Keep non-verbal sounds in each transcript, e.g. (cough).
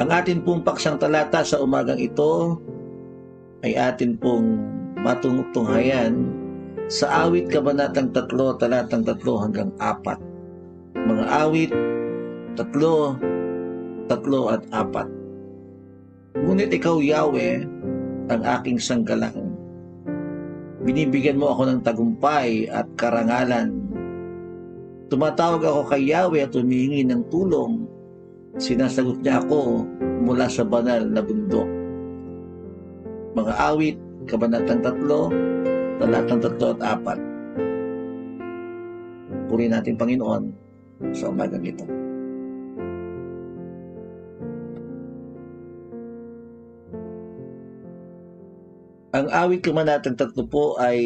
Ang atin pong paksang talata sa umagang ito ay atin pong matungtunghayan sa awit kabanatang tatlo, talatang tatlo hanggang apat. Mga awit, tatlo, tatlo at apat. Ngunit ikaw, Yahweh, ang aking sanggalang. Binibigyan mo ako ng tagumpay at karangalan. Tumatawag ako kay Yahweh at humihingi ng tulong. Sinasagot niya ako mula sa banal na bundok. Mga awit, kabanatang tatlo, talatang tatlo at apat. Puri natin Panginoon sa umagang ito. Ang awit kabanatang tatlo po ay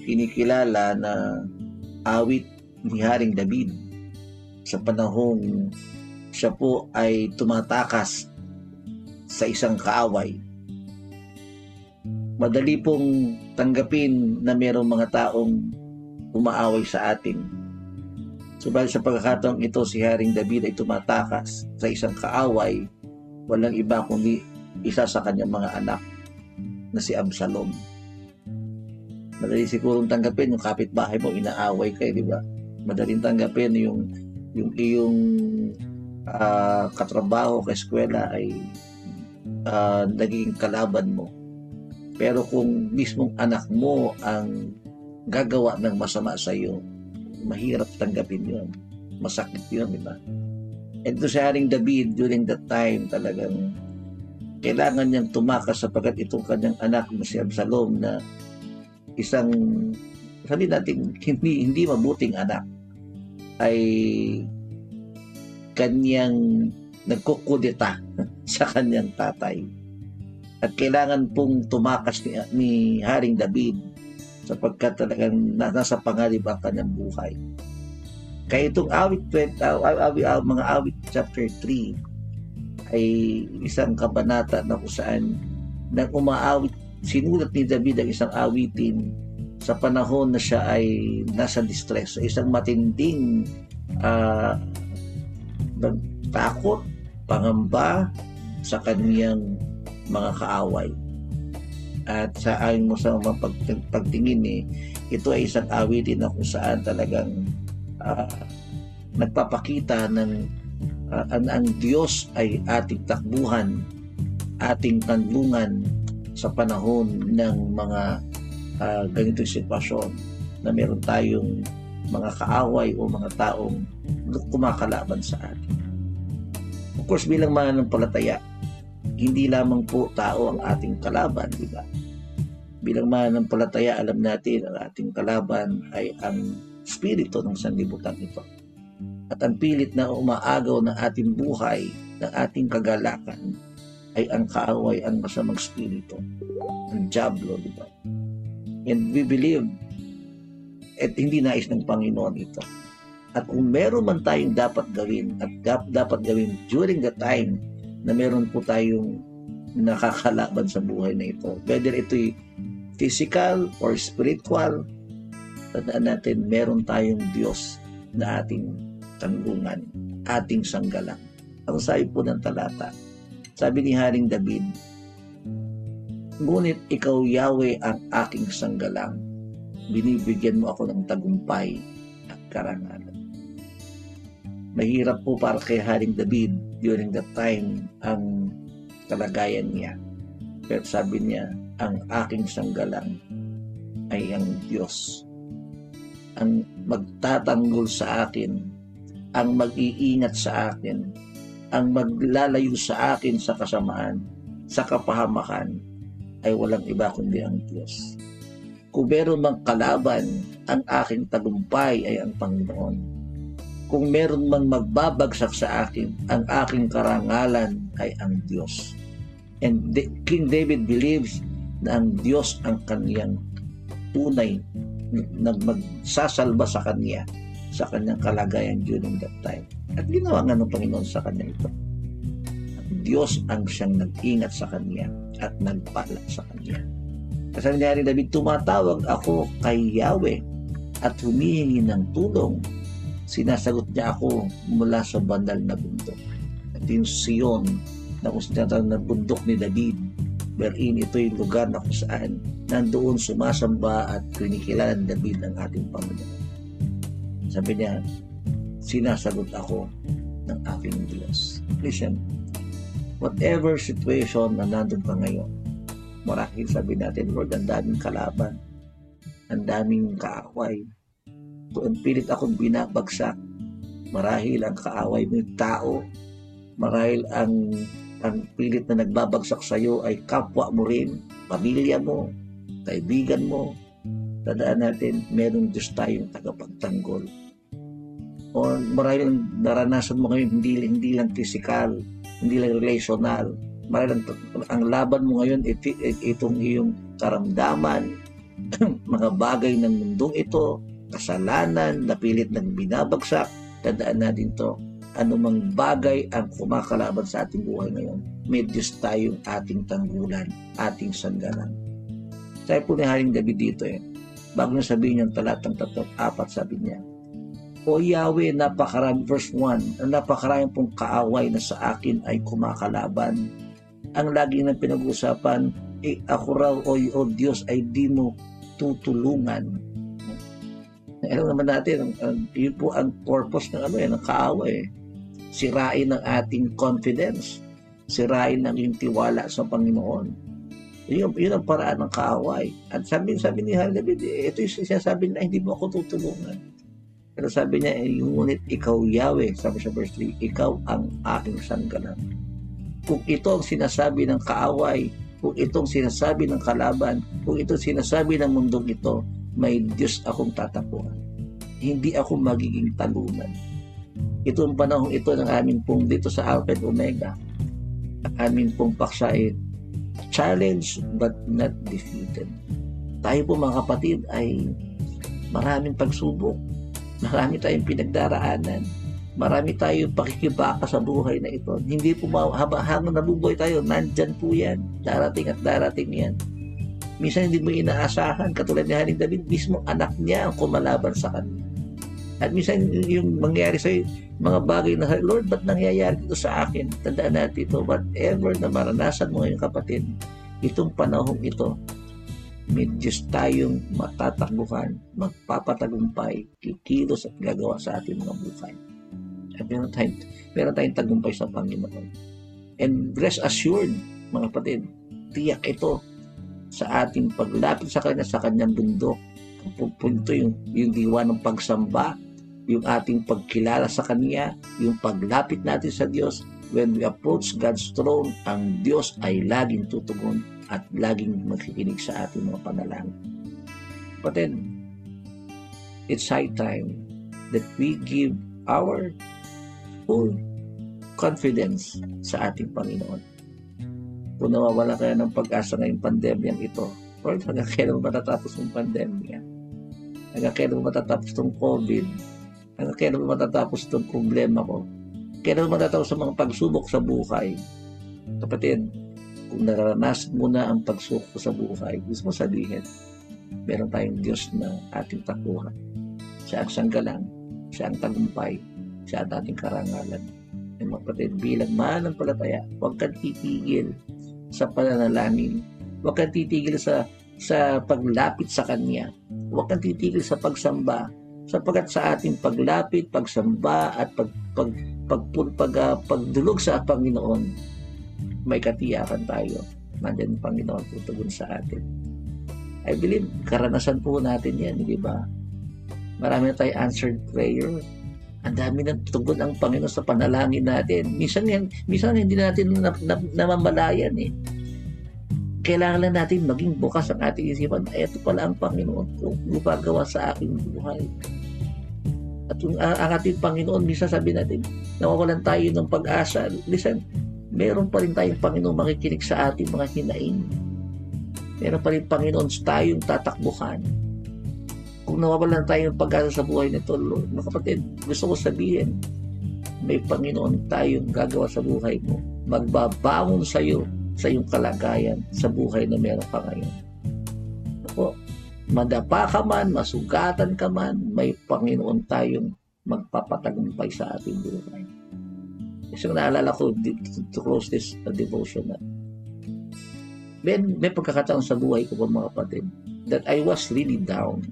kinikilala na awit ni Haring David sa panahong siya po ay tumatakas sa isang kaaway. Madali pong tanggapin na mayroong mga taong umaaway sa atin. Subalit sa pagkakataong ito, si Haring David ay tumatakas sa isang kaaway, walang iba kundi isa sa kanyang mga anak na si Absalom. Madali sigurong tanggapin yung kapitbahay mo, inaaway kayo, di ba? Madaling tanggapin yung yung iyong uh, katrabaho, kaeskwela ay uh, naging kalaban mo. Pero kung mismong anak mo ang gagawa ng masama sa iyo, mahirap tanggapin yun. Masakit yun, di ba? And to si Haring David during that time talagang kailangan niyang tumakas sapagkat itong kanyang anak na si Absalom na isang sabi natin hindi hindi mabuting anak ay kanyang nagkukudeta (laughs) sa kanyang tatay. At kailangan pong tumakas ni, ni Haring David sapagkat talagang nasa pangalib ang kanyang buhay. Kaya itong awit, mga awit chapter 3 ay isang kabanata na kung saan nang umaawit, sinulat ni David ang isang awitin sa panahon na siya ay nasa distress, sa isang matinding uh, takot, pangamba sa kaniyang mga kaaway. At sa ayon mo sa mga pag, pagtingin eh, ito ay isang awitin na kung saan talagang uh, nagpapakita ng uh, ang, ang Diyos ay ating takbuhan, ating kanlungan sa panahon ng mga uh, ganitong sitwasyon na meron tayong mga kaaway o mga taong kumakalaban sa atin. Of course, bilang mananampalataya, hindi lamang po tao ang ating kalaban, di ba? Bilang mananampalataya, alam natin ang ating kalaban ay ang spirito ng sanlibutan ito. At ang pilit na umaagaw ng ating buhay, ng ating kagalakan, ay ang kaaway, ang masamang spirito, ang Diablo, di ba? And we believe at hindi nais ng Panginoon ito. At kung meron man tayong dapat gawin at dapat gawin during the time na meron po tayong nakakalaban sa buhay na ito, whether ito'y physical or spiritual, tandaan natin, meron tayong Diyos na ating tanggungan, ating sanggalang. Ang sabi po ng talata, sabi ni Haring David, Ngunit ikaw, Yahweh, ang aking sanggalang, binibigyan mo ako ng tagumpay at karangalan. Mahirap po para kay Haring David during that time ang kalagayan niya. Pero sabi niya, ang aking sanggalang ay ang Diyos. Ang magtatanggol sa akin, ang mag-iingat sa akin, ang maglalayo sa akin sa kasamaan, sa kapahamakan, ay walang iba kundi ang Diyos. Kung meron mang kalaban, ang aking tagumpay ay ang Panginoon. Kung meron mang magbabagsak sa akin, ang aking karangalan ay ang Diyos. And King David believes na ang Diyos ang kaniyang tunay na magsasalba sa kanya sa kanyang kalagayan during that time. At ginawa nga ng Panginoon sa kanya ito. Ang Diyos ang siyang nag-ingat sa kanya at nagpala sa kanya. Kasi nangyari David, tumatawag ako kay Yahweh at humihingi ng tulong. Sinasagot niya ako mula sa bandal na bundok. At yung Sion na kung saan na bundok ni David wherein ito yung lugar na kung saan nandoon sumasamba at kinikilala ni David ang ating Panginoon. Sabi niya, sinasagot ako ng aking Diyos. Listen, whatever situation na nandun ka ngayon, marahil sabi natin, Lord, ang daming kalaban, ang daming kaaway. Kung pilit akong binabagsak, marahil ang kaaway mo yung tao, marahil ang ang pilit na nagbabagsak sa iyo ay kapwa mo rin, pamilya mo, kaibigan mo. Tandaan natin, merong Diyos tayong tagapagtanggol. O marahil naranasan mo ngayon, hindi, hindi lang physical, hindi lang relational. Ang, laban mo ngayon, it, it, itong iyong karamdaman, (clears throat) mga bagay ng mundong ito, kasalanan, napilit ng binabagsak, tandaan natin to, anumang bagay ang kumakalaban sa ating buhay ngayon, may Diyos tayong ating tanggulan, ating sanggalan. Sabi po ni Haring David dito eh, bago niya sabihin yung talatang tatlong apat, sabi niya, O Yahweh, napakarami, verse 1, ang napakaraming pong kaaway na sa akin ay kumakalaban. Ang lagi ng pinag-uusapan, eh, ako raw, o, o Diyos, ay di mo tutulungan. Alam naman natin, ang, yun po ang purpose ng ano eh, ng kaaway. Eh sirain ang ating confidence, sirain ang iyong tiwala sa Panginoon. Yun, yun ang paraan ng kaaway. At sabi, sabi ni David, eh, ito yung sinasabi na hindi mo ako tutulungan. Pero sabi niya, eh, yung ngunit ikaw Yahweh, sabi sa verse 3, ikaw ang aking sanggalan. Kung ito ang sinasabi ng kaaway, kung itong sinasabi ng kalaban, kung ito sinasabi ng mundong ito, may Diyos akong tatapuan. Hindi ako magiging talunan Itong panahong ito ng amin pong dito sa Alpha Omega, amin pong paksa ay challenge but not defeated. Tayo po mga kapatid ay maraming pagsubok, marami tayong pinagdaraanan, marami tayong pakikibaka sa buhay na ito. Hindi po habang nabubuhay tayo, nandyan po yan. Darating at darating yan. Minsan hindi mo inaasahan, katulad ni Haring David, mismo anak niya ang kumalaban sa kanya. At minsan yung mangyari sa mga bagay na, Lord, ba't nangyayari ito sa akin? Tandaan natin ito, whatever na maranasan mo ngayon kapatid, itong panahong ito, may Diyos tayong matatakbuhan, magpapatagumpay, kikilos at gagawa sa ating mga buhay. Meron tayong, meron tayong tagumpay sa Panginoon. And rest assured, mga kapatid, tiyak ito sa ating paglapit sa Kanya, sa Kanyang bundok. Punto yung, yung diwa ng pagsamba, yung ating pagkilala sa Kanya, yung paglapit natin sa Diyos, when we approach God's throne, ang Diyos ay laging tutugon at laging makikinig sa ating mga panalangin. But it's high time that we give our full confidence sa ating Panginoon. Kung nawawala kaya ng pag-asa ngayong pandemyang ito, Lord, hanggang kailan matatapos ng pandemya? Hanggang kailan matatapos ng COVID? Ano, kailan matatapos itong problema ko? Kailan matatapos ang mga pagsubok sa buhay? Kapatid, kung naranasan mo na ang pagsubok sa buhay, gusto mo sabihin, meron tayong Diyos na ating takuhan. Siya ang sanggalang, siya ang tagumpay, siya ang ating karangalan. Ay kapatid, bilang palataya, huwag kang titigil sa pananalangin. Huwag kang titigil sa sa paglapit sa Kanya. Huwag kang titigil sa pagsamba sapagkat sa ating paglapit, pagsamba at pag, pag, pag, pag, pag, uh, pagdulog sa Panginoon, may katiyakan tayo. Nandiyan ang Panginoon tutugon sa atin. I believe, karanasan po natin yan, di ba? Marami na tayo answered prayer. Ang dami na tugon ang Panginoon sa panalangin natin. Minsan, yan, minsan hindi natin na, na, namamalayan eh. Kailangan lang natin maging bukas ang ating isipan. Ito pala ang Panginoon ko. Gumagawa sa aking buhay. At yung, uh, ang ating Panginoon, minsan sabi natin, nawawalan tayo ng pag-asa. Listen, meron pa rin tayong Panginoon makikinig sa ating mga hinaing. Meron pa rin Panginoon tayong tatakbuhan. Kung nawawalan tayo ng pag-asa sa buhay nito, Lord, mga kapatid, gusto ko sabihin, may Panginoon tayong gagawa sa buhay mo. Magbabangon sa iyo sa iyong kalagayan sa buhay na meron ka ngayon. Ako, madapa ka man, masugatan ka man, may Panginoon tayong magpapatagumpay sa ating buhay. Kasi naalala ko to, close this uh, devotion na may, may pagkakataon sa buhay ko po mga kapatid that I was really down.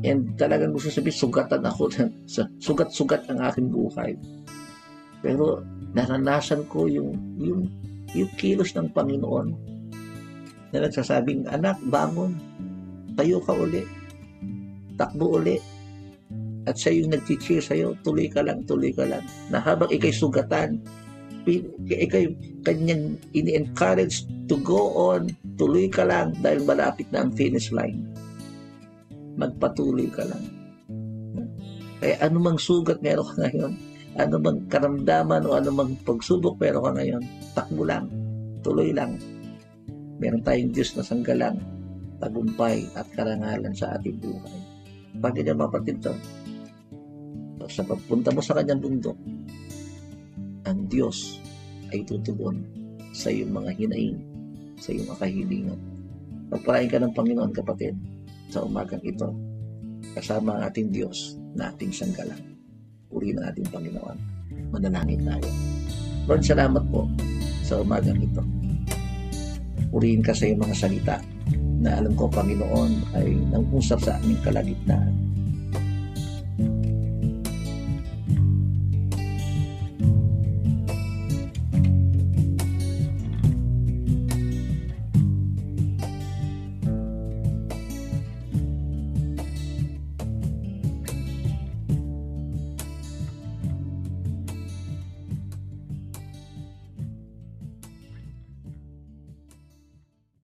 And talagang gusto sabihin, sugatan ako. (laughs) sugat-sugat ang aking buhay. Pero naranasan ko yung, yung, yung kilos ng Panginoon na nagsasabing, anak, bangon. Tayo ka uli. Takbo uli. At siya yung nag-cheer sa'yo, tuloy ka lang, tuloy ka lang. Na habang ikay sugatan, ikay kanyang ini-encourage to go on, tuloy ka lang dahil malapit na ang finish line. Magpatuloy ka lang. Kaya anumang sugat meron ka ngayon, anumang karamdaman o anumang pagsubok meron ka ngayon, takbo lang, tuloy lang. Meron tayong Diyos na sanggalang, tagumpay at karangalan sa ating buhay. Pag ganyan mga kapatid to, sa pagpunta mo sa kanyang bundok, ang Diyos ay tutugon sa iyong mga hinaing, sa iyong mga kahilingan. Pagpalain ka ng Panginoon, kapatid, sa umagang ito, kasama ang ating Diyos na ating sanggalang. Puri ng ating Panginoon. Manalangin tayo. Lord, salamat po sa umagang ito. Purihin ka sa iyong mga salita na alam ko, Panginoon, ay nangusap sa aming kalagitnaan